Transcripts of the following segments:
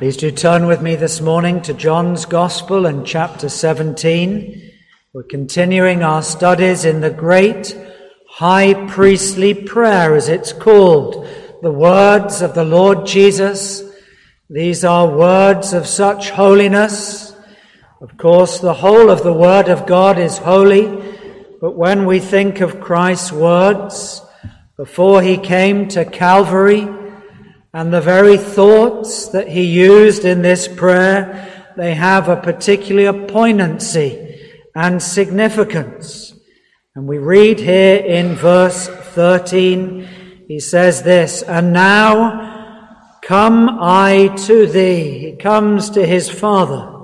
Please do turn with me this morning to John's Gospel and chapter 17. We're continuing our studies in the great high priestly prayer, as it's called, the words of the Lord Jesus. These are words of such holiness. Of course, the whole of the Word of God is holy, but when we think of Christ's words before he came to Calvary, and the very thoughts that he used in this prayer, they have a particular poignancy and significance. And we read here in verse 13, he says this, and now come I to thee. He comes to his father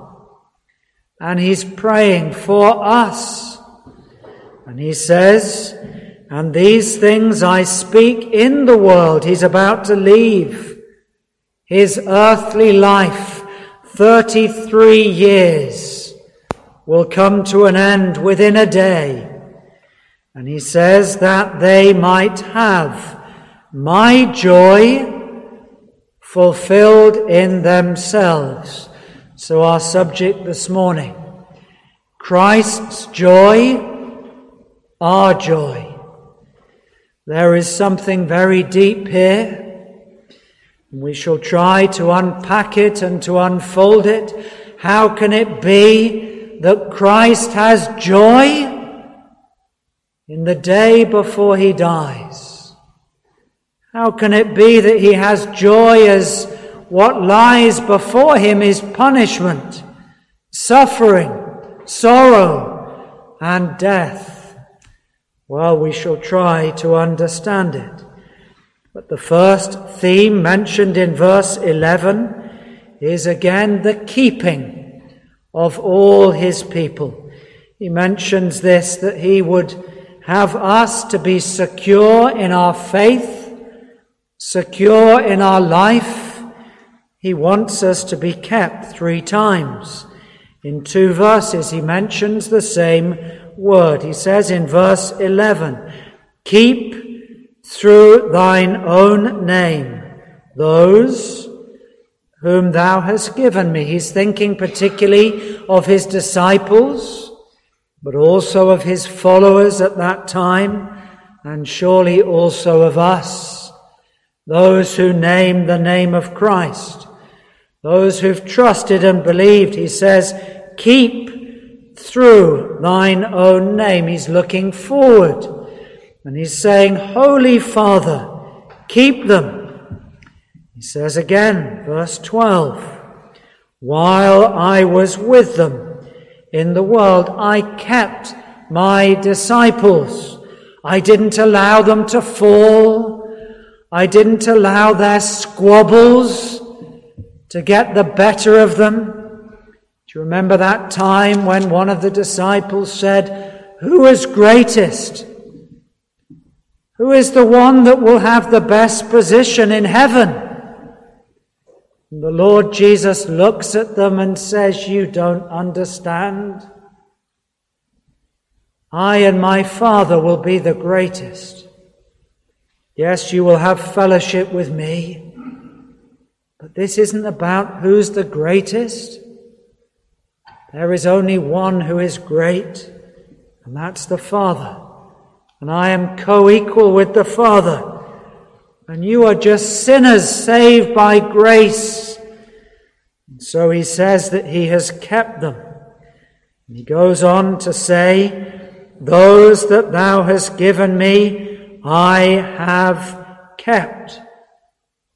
and he's praying for us. And he says, and these things I speak in the world. He's about to leave his earthly life. 33 years will come to an end within a day. And he says that they might have my joy fulfilled in themselves. So our subject this morning, Christ's joy, our joy. There is something very deep here. And we shall try to unpack it and to unfold it. How can it be that Christ has joy in the day before he dies? How can it be that he has joy as what lies before him is punishment, suffering, sorrow, and death? Well, we shall try to understand it. But the first theme mentioned in verse 11 is again the keeping of all his people. He mentions this that he would have us to be secure in our faith, secure in our life. He wants us to be kept three times. In two verses, he mentions the same word. He says in verse 11, Keep through thine own name those whom thou hast given me. He's thinking particularly of his disciples, but also of his followers at that time, and surely also of us, those who name the name of Christ, those who've trusted and believed. He says, Keep through thine own name. He's looking forward. And he's saying, Holy Father, keep them. He says again, verse 12, while I was with them in the world, I kept my disciples. I didn't allow them to fall. I didn't allow their squabbles to get the better of them. You remember that time when one of the disciples said, Who is greatest? Who is the one that will have the best position in heaven? And the Lord Jesus looks at them and says, You don't understand. I and my Father will be the greatest. Yes, you will have fellowship with me. But this isn't about who's the greatest. There is only one who is great, and that's the Father. And I am co equal with the Father. And you are just sinners saved by grace. And so he says that he has kept them. And he goes on to say, Those that thou hast given me, I have kept.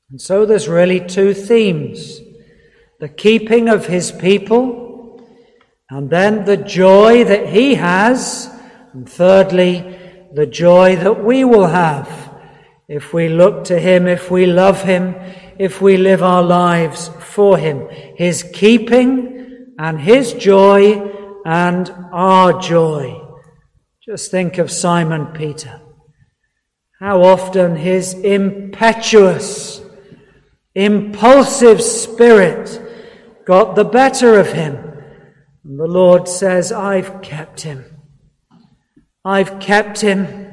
And so there's really two themes the keeping of his people and then the joy that he has. And thirdly, the joy that we will have if we look to him, if we love him, if we live our lives for him. His keeping and his joy and our joy. Just think of Simon Peter. How often his impetuous, impulsive spirit got the better of him and the Lord says, I've kept him. I've kept him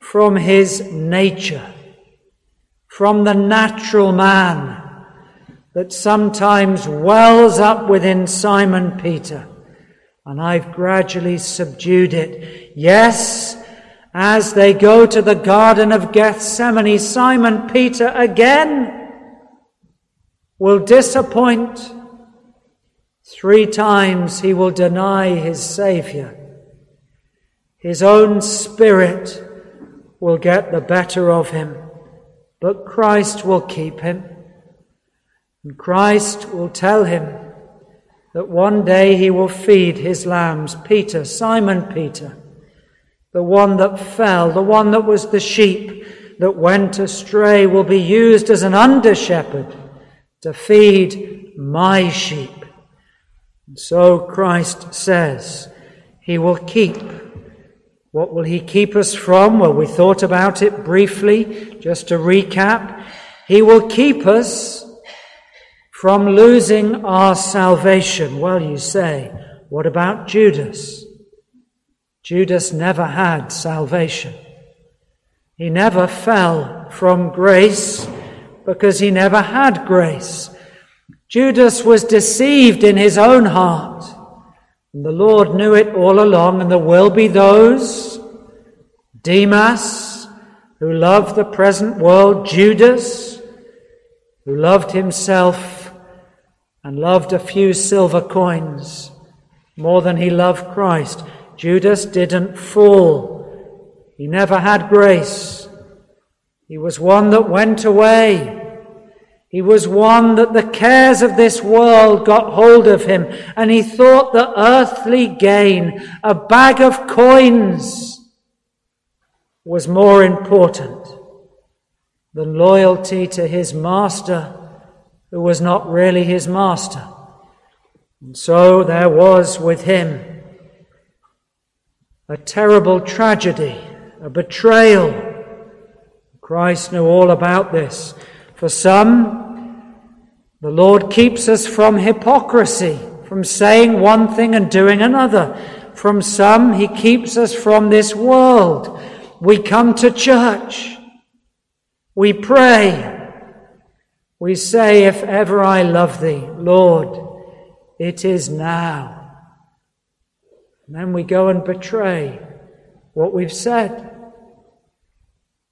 from his nature, from the natural man, that sometimes wells up within Simon Peter. And I've gradually subdued it. Yes, as they go to the Garden of Gethsemane, Simon Peter again will disappoint. Three times he will deny his Savior. His own spirit will get the better of him, but Christ will keep him. And Christ will tell him that one day he will feed his lambs. Peter, Simon Peter, the one that fell, the one that was the sheep that went astray, will be used as an under shepherd to feed my sheep. And so Christ says, He will keep. What will He keep us from? Well, we thought about it briefly, just to recap. He will keep us from losing our salvation. Well, you say, what about Judas? Judas never had salvation. He never fell from grace because he never had grace. Judas was deceived in his own heart. And the Lord knew it all along, and there will be those, Demas, who loved the present world, Judas, who loved himself and loved a few silver coins more than he loved Christ. Judas didn't fall. He never had grace. He was one that went away. He was one that the cares of this world got hold of him, and he thought the earthly gain, a bag of coins, was more important than loyalty to his master who was not really his master. And so there was with him a terrible tragedy, a betrayal. Christ knew all about this. For some, the Lord keeps us from hypocrisy, from saying one thing and doing another. From some, He keeps us from this world. We come to church. We pray. We say, If ever I love thee, Lord, it is now. And then we go and betray what we've said.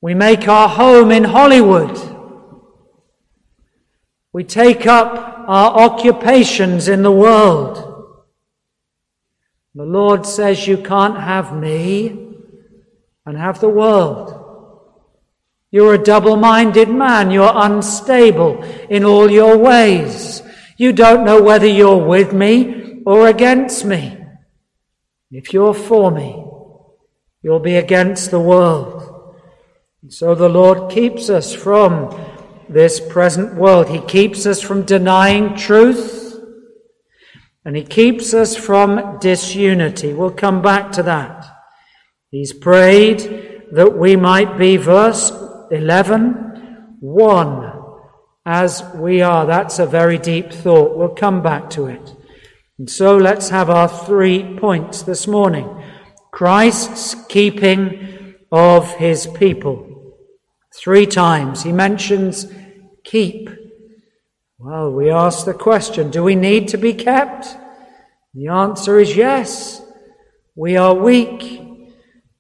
We make our home in Hollywood. We take up our occupations in the world. The Lord says you can't have me and have the world. You're a double minded man. You're unstable in all your ways. You don't know whether you're with me or against me. If you're for me, you'll be against the world. And so the Lord keeps us from this present world. He keeps us from denying truth. And He keeps us from disunity. We'll come back to that. He's prayed that we might be, verse 11, one as we are. That's a very deep thought. We'll come back to it. And so let's have our three points this morning. Christ's keeping of his people. Three times he mentions keep. Well, we ask the question, do we need to be kept? The answer is yes. We are weak.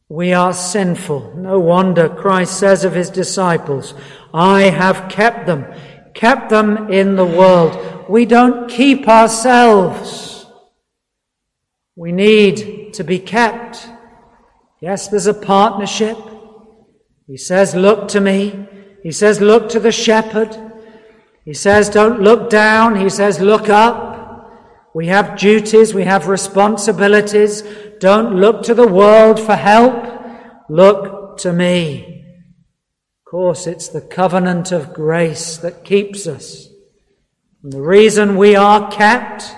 We are sinful. No wonder Christ says of his disciples, I have kept them, kept them in the world. We don't keep ourselves. We need to be kept. Yes, there's a partnership. He says, Look to me. He says, Look to the shepherd. He says, Don't look down. He says, Look up. We have duties, we have responsibilities. Don't look to the world for help. Look to me. Of course, it's the covenant of grace that keeps us. And the reason we are kept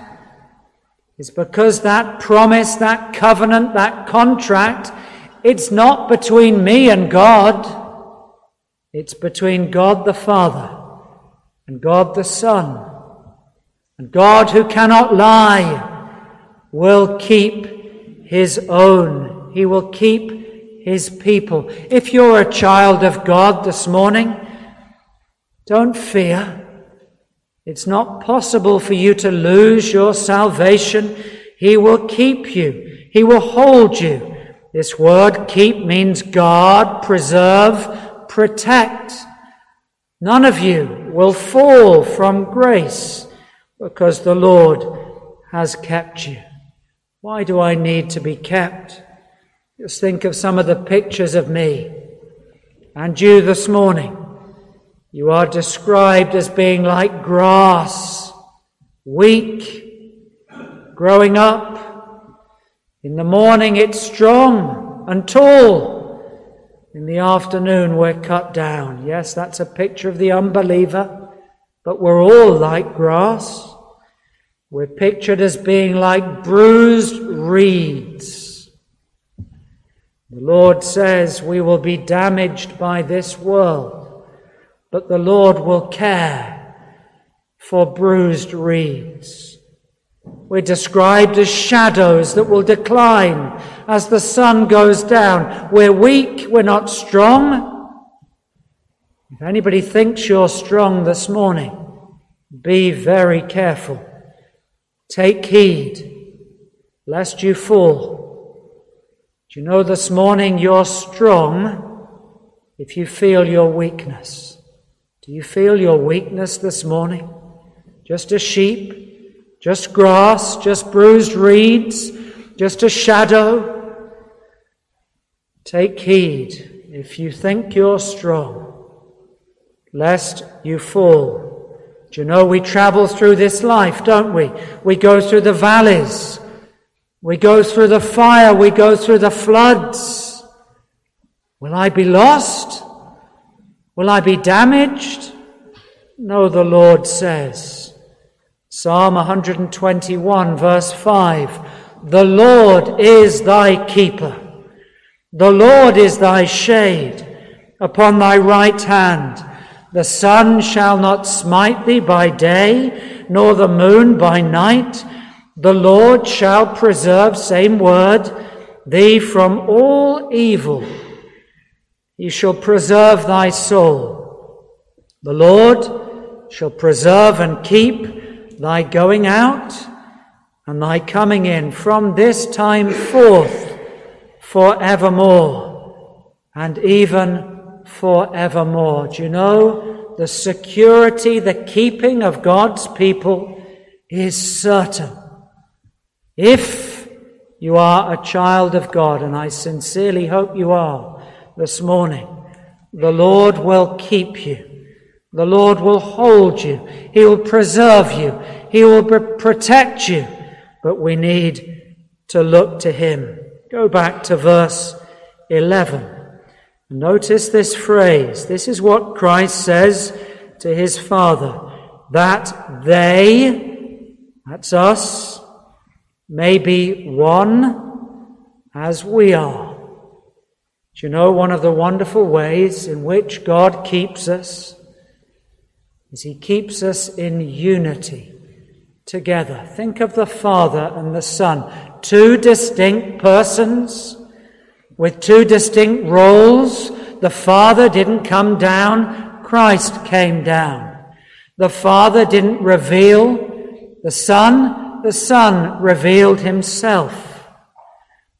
is because that promise, that covenant, that contract, it's not between me and God. It's between God the Father and God the Son. And God, who cannot lie, will keep his own. He will keep his people. If you're a child of God this morning, don't fear. It's not possible for you to lose your salvation. He will keep you. He will hold you. This word keep means guard, preserve, protect. None of you will fall from grace because the Lord has kept you. Why do I need to be kept? Just think of some of the pictures of me and you this morning. You are described as being like grass, weak, growing up. In the morning it's strong and tall. In the afternoon we're cut down. Yes, that's a picture of the unbeliever, but we're all like grass. We're pictured as being like bruised reeds. The Lord says we will be damaged by this world but the Lord will care for bruised reeds. We're described as shadows that will decline as the sun goes down. We're weak, we're not strong. If anybody thinks you're strong this morning, be very careful. Take heed lest you fall. Do you know this morning you're strong if you feel your weakness? Do you feel your weakness this morning? Just a sheep, just grass, just bruised reeds, just a shadow? Take heed if you think you're strong, lest you fall. Do you know we travel through this life, don't we? We go through the valleys, we go through the fire, we go through the floods. Will I be lost? Will I be damaged? No, the Lord says. Psalm 121, verse 5 The Lord is thy keeper. The Lord is thy shade upon thy right hand. The sun shall not smite thee by day, nor the moon by night. The Lord shall preserve, same word, thee from all evil. He shall preserve thy soul. The Lord shall preserve and keep thy going out and thy coming in from this time forth forevermore and even forevermore. Do you know the security, the keeping of God's people is certain. If you are a child of God, and I sincerely hope you are, this morning. The Lord will keep you. The Lord will hold you. He will preserve you. He will protect you. But we need to look to Him. Go back to verse 11. Notice this phrase. This is what Christ says to His Father. That they, that's us, may be one as we are. Do you know one of the wonderful ways in which God keeps us? Is He keeps us in unity together. Think of the Father and the Son, two distinct persons with two distinct roles. The Father didn't come down, Christ came down. The Father didn't reveal the Son, the Son revealed Himself.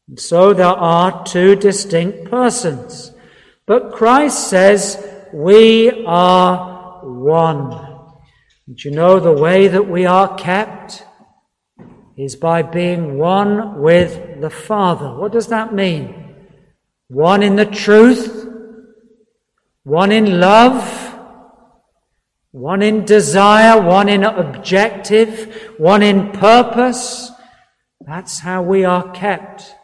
And so there are two distinct persons. But Christ says we are one. And you know the way that we are kept is by being one with the Father. What does that mean? One in the truth, one in love, one in desire, one in objective, one in purpose. That's how we are kept.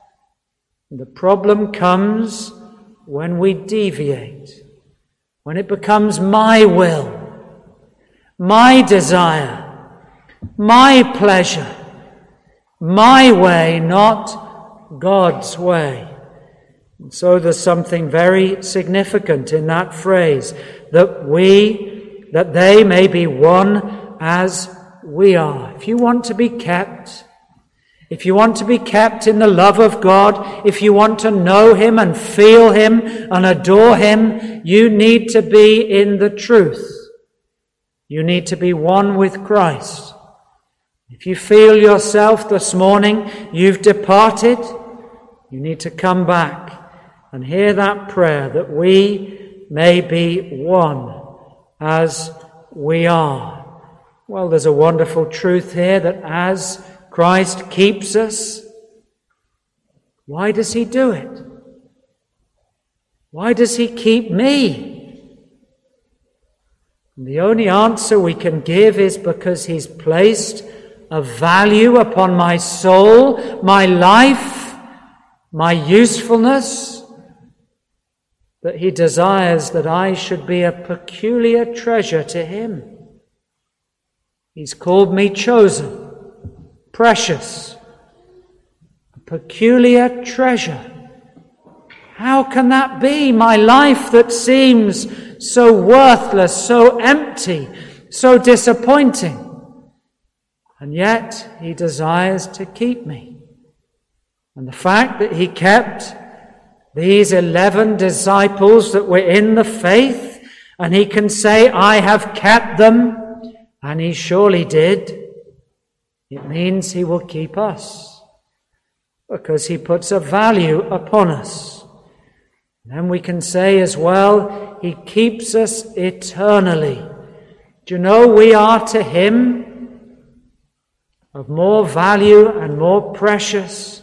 The problem comes when we deviate, when it becomes my will, my desire, my pleasure, my way, not God's way. And so there's something very significant in that phrase that we, that they may be one as we are. If you want to be kept, if you want to be kept in the love of God, if you want to know Him and feel Him and adore Him, you need to be in the truth. You need to be one with Christ. If you feel yourself this morning, you've departed, you need to come back and hear that prayer that we may be one as we are. Well, there's a wonderful truth here that as Christ keeps us, why does he do it? Why does he keep me? And the only answer we can give is because he's placed a value upon my soul, my life, my usefulness, that he desires that I should be a peculiar treasure to him. He's called me chosen, precious, a peculiar treasure. How can that be? My life that seems so worthless, so empty, so disappointing. And yet he desires to keep me. And the fact that he kept these 11 disciples that were in the faith, and he can say, I have kept them, and he surely did, it means he will keep us because he puts a value upon us. then we can say as well, he keeps us eternally. Do you know we are to him of more value and more precious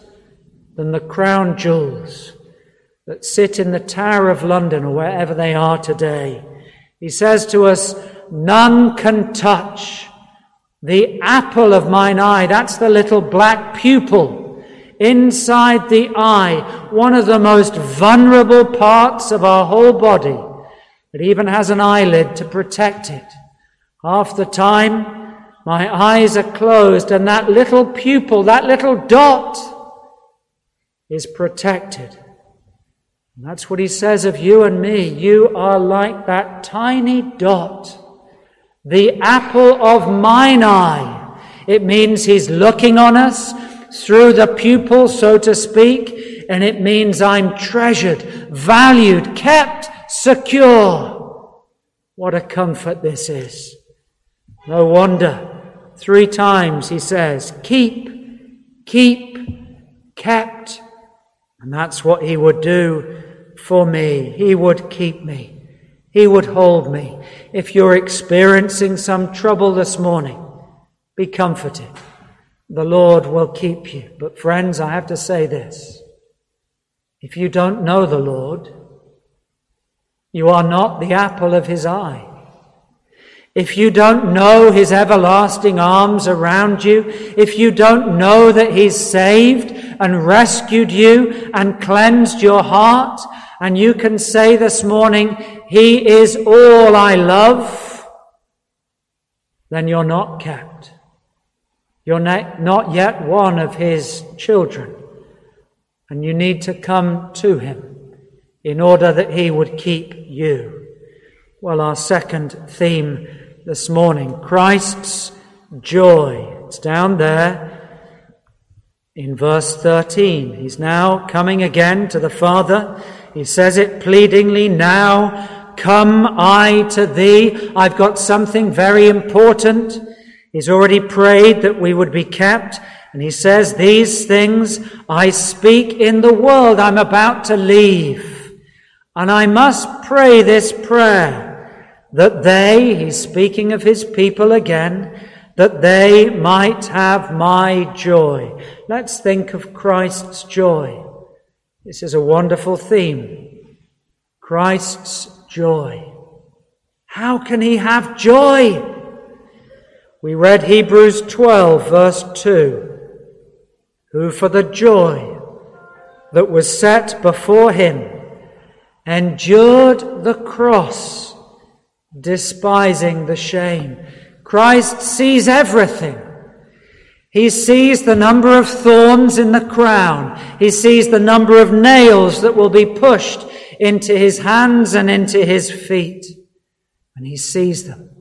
than the crown jewels? that sit in the Tower of London or wherever they are today. He says to us, None can touch the apple of mine eye. That's the little black pupil inside the eye, one of the most vulnerable parts of our whole body. It even has an eyelid to protect it. Half the time, my eyes are closed, and that little pupil, that little dot, is protected. And that's what he says of you and me. You are like that tiny dot, the apple of mine eye. It means he's looking on us through the pupil, so to speak, and it means I'm treasured, valued, kept, secure. What a comfort this is. No wonder. Three times he says, keep, keep, kept. And that's what he would do for me. He would keep me. He would hold me. If you're experiencing some trouble this morning, be comforted. The Lord will keep you. But friends, I have to say this. If you don't know the Lord, you are not the apple of his eye. If you don't know his everlasting arms around you, if you don't know that he's saved and rescued you and cleansed your heart and you can say this morning, He is all I love, then you're not kept. You're not yet one of His children. And you need to come to Him in order that He would keep you. Well, our second theme this morning Christ's joy. It's down there in verse 13. He's now coming again to the Father he says it pleadingly now, come I to thee. I've got something very important. He's already prayed that we would be kept. And he says, these things I speak in the world. I'm about to leave. And I must pray this prayer that they, he's speaking of his people again, that they might have my joy. Let's think of Christ's joy. This is a wonderful theme. Christ's joy. How can he have joy? We read Hebrews 12, verse 2. Who for the joy that was set before him endured the cross, despising the shame. Christ sees everything. He sees the number of thorns in the crown. He sees the number of nails that will be pushed into his hands and into his feet. And he sees them.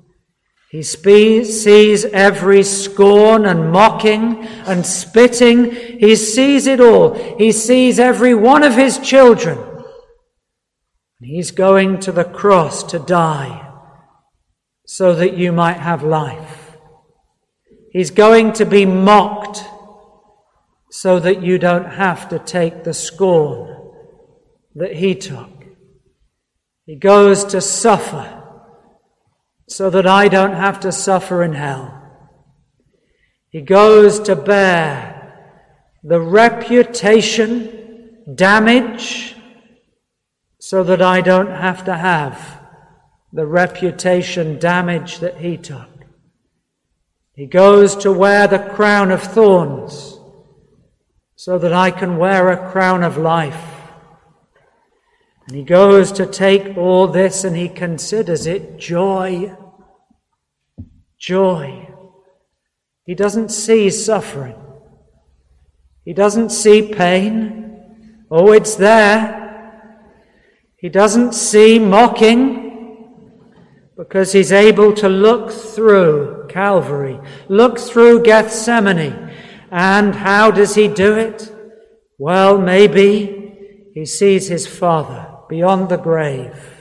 He sees every scorn and mocking and spitting. He sees it all. He sees every one of his children. And he's going to the cross to die so that you might have life. He's going to be mocked so that you don't have to take the scorn that he took. He goes to suffer so that I don't have to suffer in hell. He goes to bear the reputation damage so that I don't have to have the reputation damage that he took. He goes to wear the crown of thorns so that I can wear a crown of life. And he goes to take all this and he considers it joy. Joy. He doesn't see suffering. He doesn't see pain. Oh, it's there. He doesn't see mocking because he's able to look through Calvary, look through Gethsemane. And how does he do it? Well, maybe he sees his Father beyond the grave.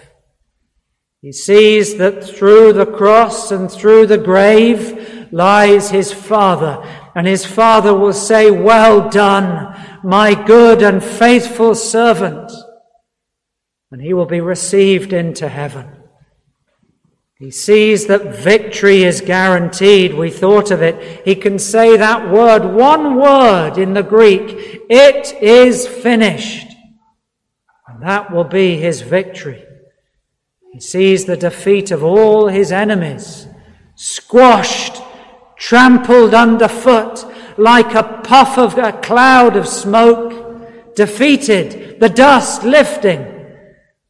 He sees that through the cross and through the grave lies his Father, and his Father will say, Well done, my good and faithful servant. And he will be received into heaven. He sees that victory is guaranteed. We thought of it. He can say that word, one word in the Greek, it is finished. And that will be his victory. He sees the defeat of all his enemies, squashed, trampled underfoot like a puff of a cloud of smoke, defeated, the dust lifting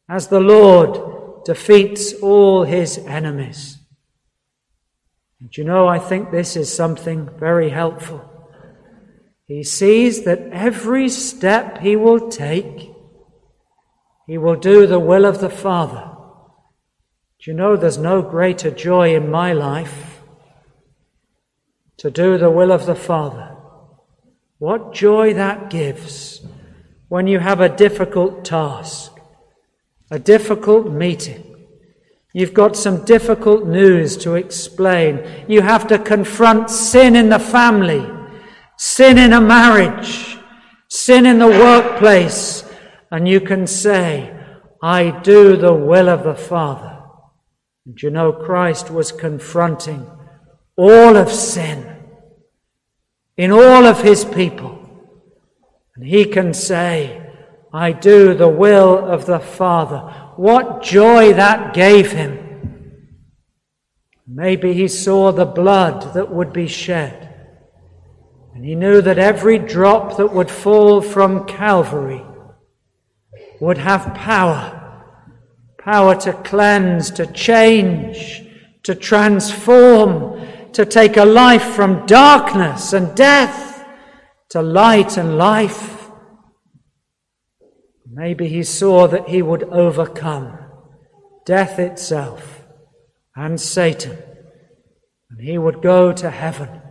as the Lord defeats all his enemies. And you know, I think this is something very helpful. He sees that every step he will take he will do the will of the Father. Do you know there's no greater joy in my life to do the will of the Father? What joy that gives when you have a difficult task, a difficult meeting. You've got some difficult news to explain. You have to confront sin in the family, sin in a marriage, sin in the workplace, and you can say, I do the will of the Father. And you know, Christ was confronting all of sin in all of his people. And he can say, I do the will of the Father. What joy that gave him. Maybe he saw the blood that would be shed. And he knew that every drop that would fall from Calvary would have power power to cleanse, to change, to transform, to take a life from darkness and death to light and life. Maybe he saw that he would overcome death itself and Satan, and he would go to heaven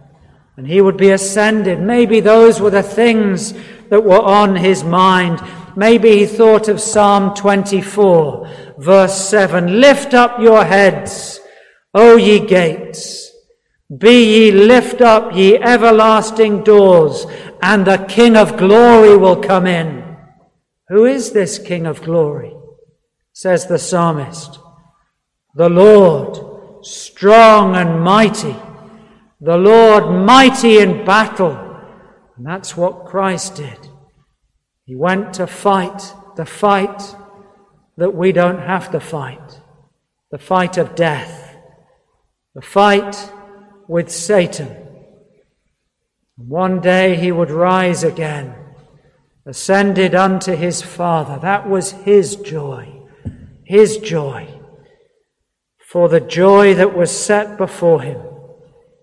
and he would be ascended. Maybe those were the things that were on his mind. Maybe he thought of Psalm 24, verse 7. Lift up your heads, O ye gates. Be ye lift up, ye everlasting doors, and the King of glory will come in. Who is this King of glory? Says the psalmist. The Lord, strong and mighty. The Lord, mighty in battle. And that's what Christ did. He went to fight the fight that we don't have to fight the fight of death, the fight with Satan. One day he would rise again, ascended unto his Father. That was his joy, his joy. For the joy that was set before him,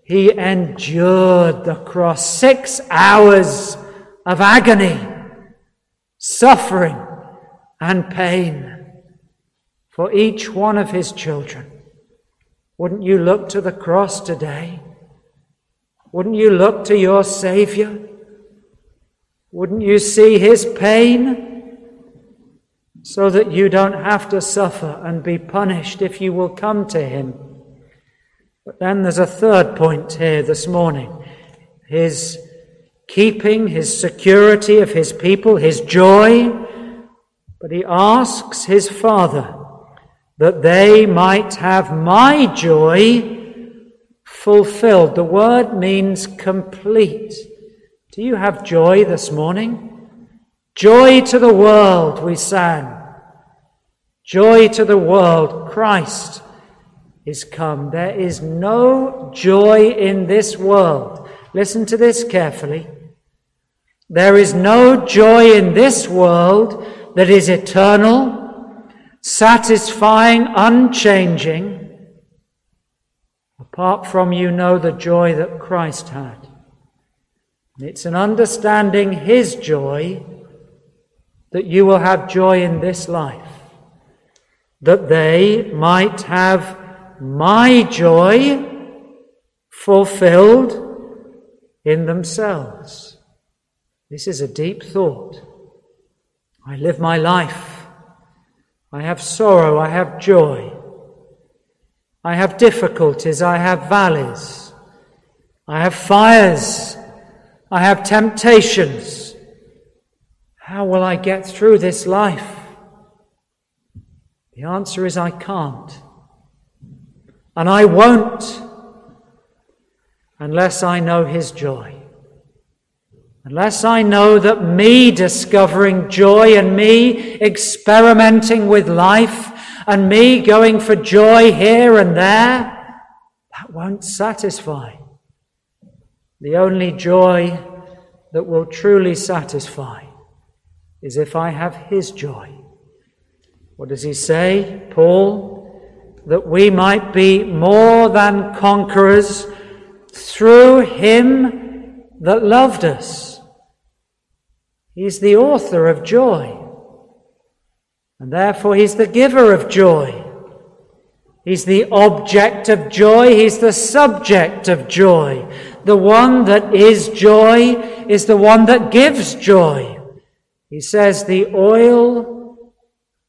he endured the cross. Six hours of agony suffering, and pain for each one of his children. Wouldn't you look to the cross today? Wouldn't you look to your Savior? Wouldn't you see his pain so that you don't have to suffer and be punished if you will come to him? But then there's a third point here this morning. His keeping, his security of his people, his joy. But he asks his father that they might have my joy fulfilled. The word means complete. Do you have joy this morning? Joy to the world, we sang. Joy to the world, Christ is come. There is no joy in this world. Listen to this carefully. There is no joy in this world that is eternal, satisfying, unchanging, apart from you know the joy that Christ had. It's an understanding His joy that you will have joy in this life, that they might have my joy fulfilled in themselves. This is a deep thought. I live my life. I have sorrow. I have joy. I have difficulties. I have valleys. I have fires. I have temptations. How will I get through this life? The answer is I can't. And I won't unless I know His joy. Unless I know that me discovering joy and me experimenting with life and me going for joy here and there, that won't satisfy. The only joy that will truly satisfy is if I have His joy. What does he say, Paul? That we might be more than conquerors through Him that loved us. He's the author of joy. And therefore, He's the giver of joy. He's the object of joy. He's the subject of joy. The one that is joy is the one that gives joy. He says, The oil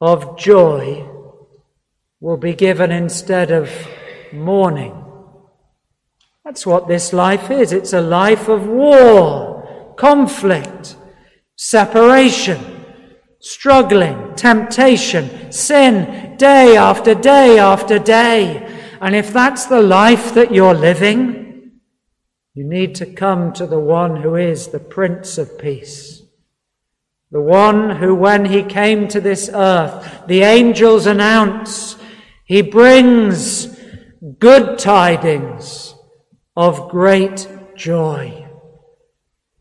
of joy will be given instead of mourning. That's what this life is. It's a life of war, conflict, separation, struggling, temptation, sin, day after day after day. And if that's the life that you're living, you need to come to the one who is the Prince of Peace. The one who, when he came to this earth, the angels announce, he brings good tidings of great joy.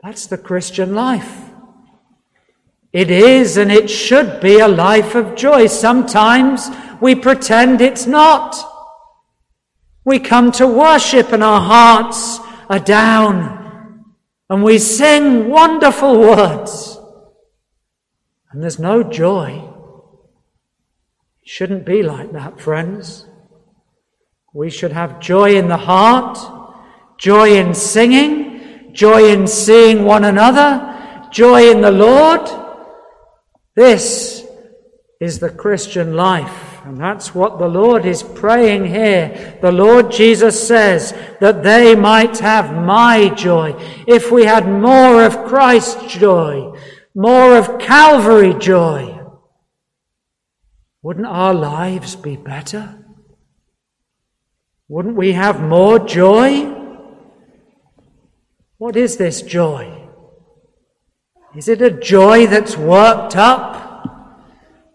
That's the Christian life. It is and it should be a life of joy. Sometimes we pretend it's not. We come to worship and our hearts are down and we sing wonderful words and there's no joy. It shouldn't be like that, friends. We should have joy in the heart, joy in singing, joy in seeing one another, joy in the Lord. This is the Christian life. And that's what the Lord is praying here. The Lord Jesus says that they might have my joy. If we had more of Christ's joy, more of Calvary joy, wouldn't our lives be better? Wouldn't we have more joy? What is this joy? Is it a joy that's worked up?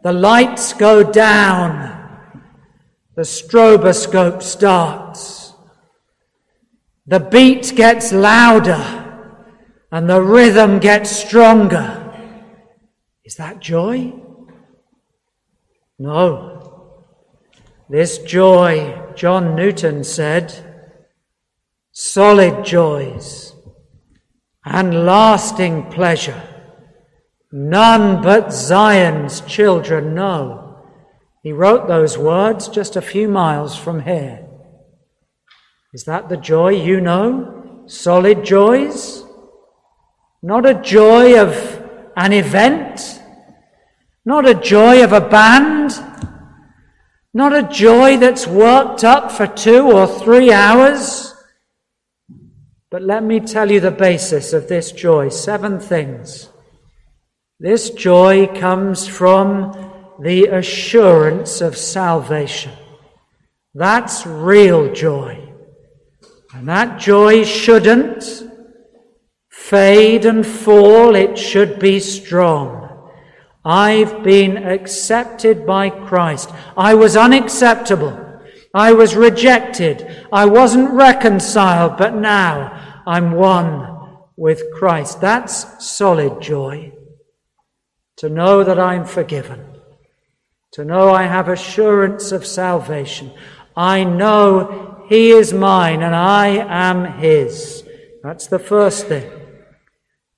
The lights go down. The stroboscope starts. The beat gets louder and the rhythm gets stronger. Is that joy? No. This joy, John Newton said, solid joys and lasting pleasure, none but Zion's children know. He wrote those words just a few miles from here. Is that the joy you know? Solid joys? Not a joy of an event, not a joy of a band, Not a joy that's worked up for two or three hours. But let me tell you the basis of this joy. Seven things. This joy comes from the assurance of salvation. That's real joy. And that joy shouldn't fade and fall, it should be strong. I've been accepted by Christ. I was unacceptable. I was rejected. I wasn't reconciled, but now I'm one with Christ. That's solid joy. To know that I'm forgiven. To know I have assurance of salvation. I know He is mine and I am His. That's the first thing.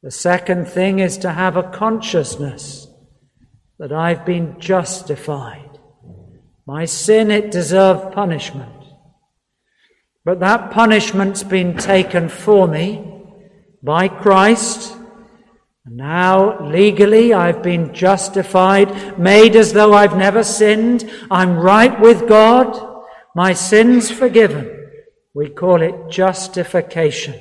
The second thing is to have a consciousness that I've been justified. My sin, it deserved punishment. But that punishment's been taken for me by Christ. Now, legally, I've been justified, made as though I've never sinned. I'm right with God. My sin's forgiven. We call it justification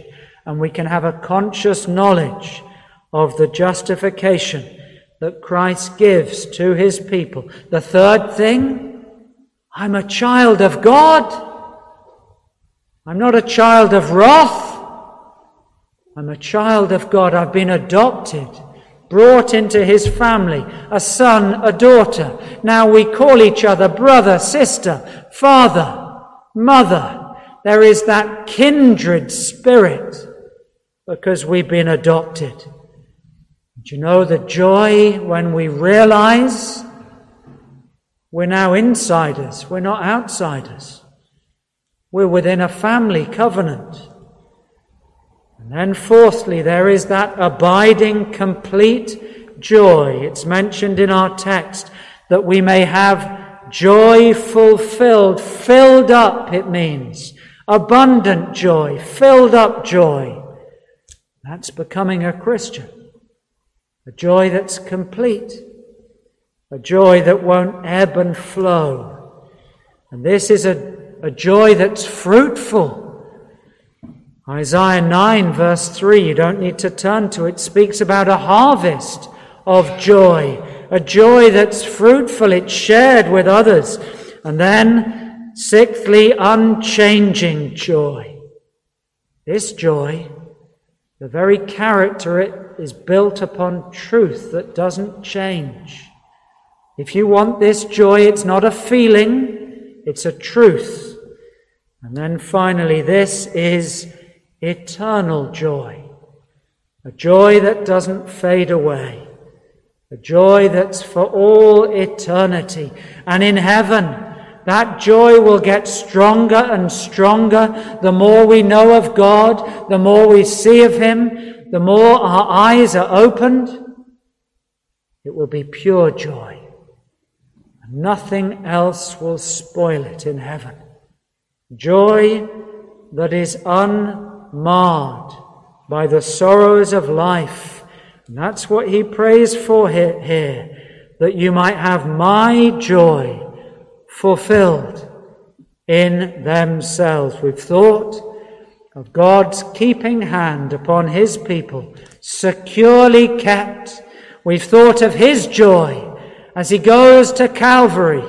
and we can have a conscious knowledge of the justification that Christ gives to his people. The third thing, I'm a child of God. I'm not a child of wrath. I'm a child of God. I've been adopted, brought into his family, a son, a daughter. Now we call each other brother, sister, father, mother. There is that kindred spirit because we've been adopted. Do you know the joy when we realize we're now insiders, we're not outsiders. We're within a family covenant. And then, fourthly, there is that abiding, complete joy. It's mentioned in our text that we may have joy fulfilled, filled up, it means. Abundant joy, filled up joy. That's becoming a Christian. A joy that's complete. A joy that won't ebb and flow. And this is a, a joy that's fruitful. Isaiah 9, verse 3, you don't need to turn to it, speaks about a harvest of joy. A joy that's fruitful, it's shared with others. And then, sixthly, unchanging joy. This joy the very character it is built upon truth that doesn't change. If you want this joy, it's not a feeling, it's a truth. And then finally, this is eternal joy. A joy that doesn't fade away. A joy that's for all eternity. And in heaven, that joy will get stronger and stronger the more we know of God, the more we see of Him, the more our eyes are opened. It will be pure joy. and Nothing else will spoil it in heaven. Joy that is unmarred by the sorrows of life. And that's what he prays for here, here that you might have my joy fulfilled in themselves. We've thought of God's keeping hand upon his people, securely kept. We've thought of his joy as he goes to Calvary.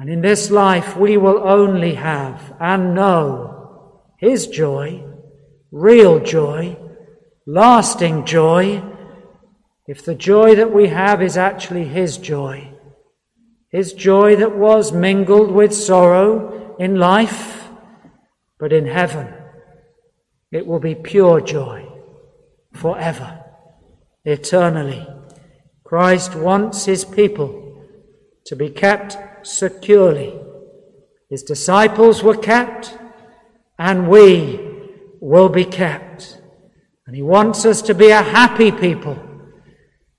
And in this life, we will only have and know his joy, real joy, lasting joy, if the joy that we have is actually his joy. His joy that was mingled with sorrow in life, but in heaven it will be pure joy forever, eternally. Christ wants his people to be kept securely. His disciples were kept, and we will be kept. And he wants us to be a happy people,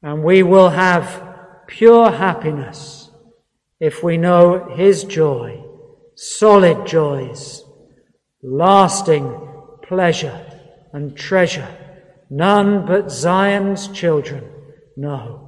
and we will have pure happiness if we know His joy, solid joys, lasting pleasure and treasure, none but Zion's children know.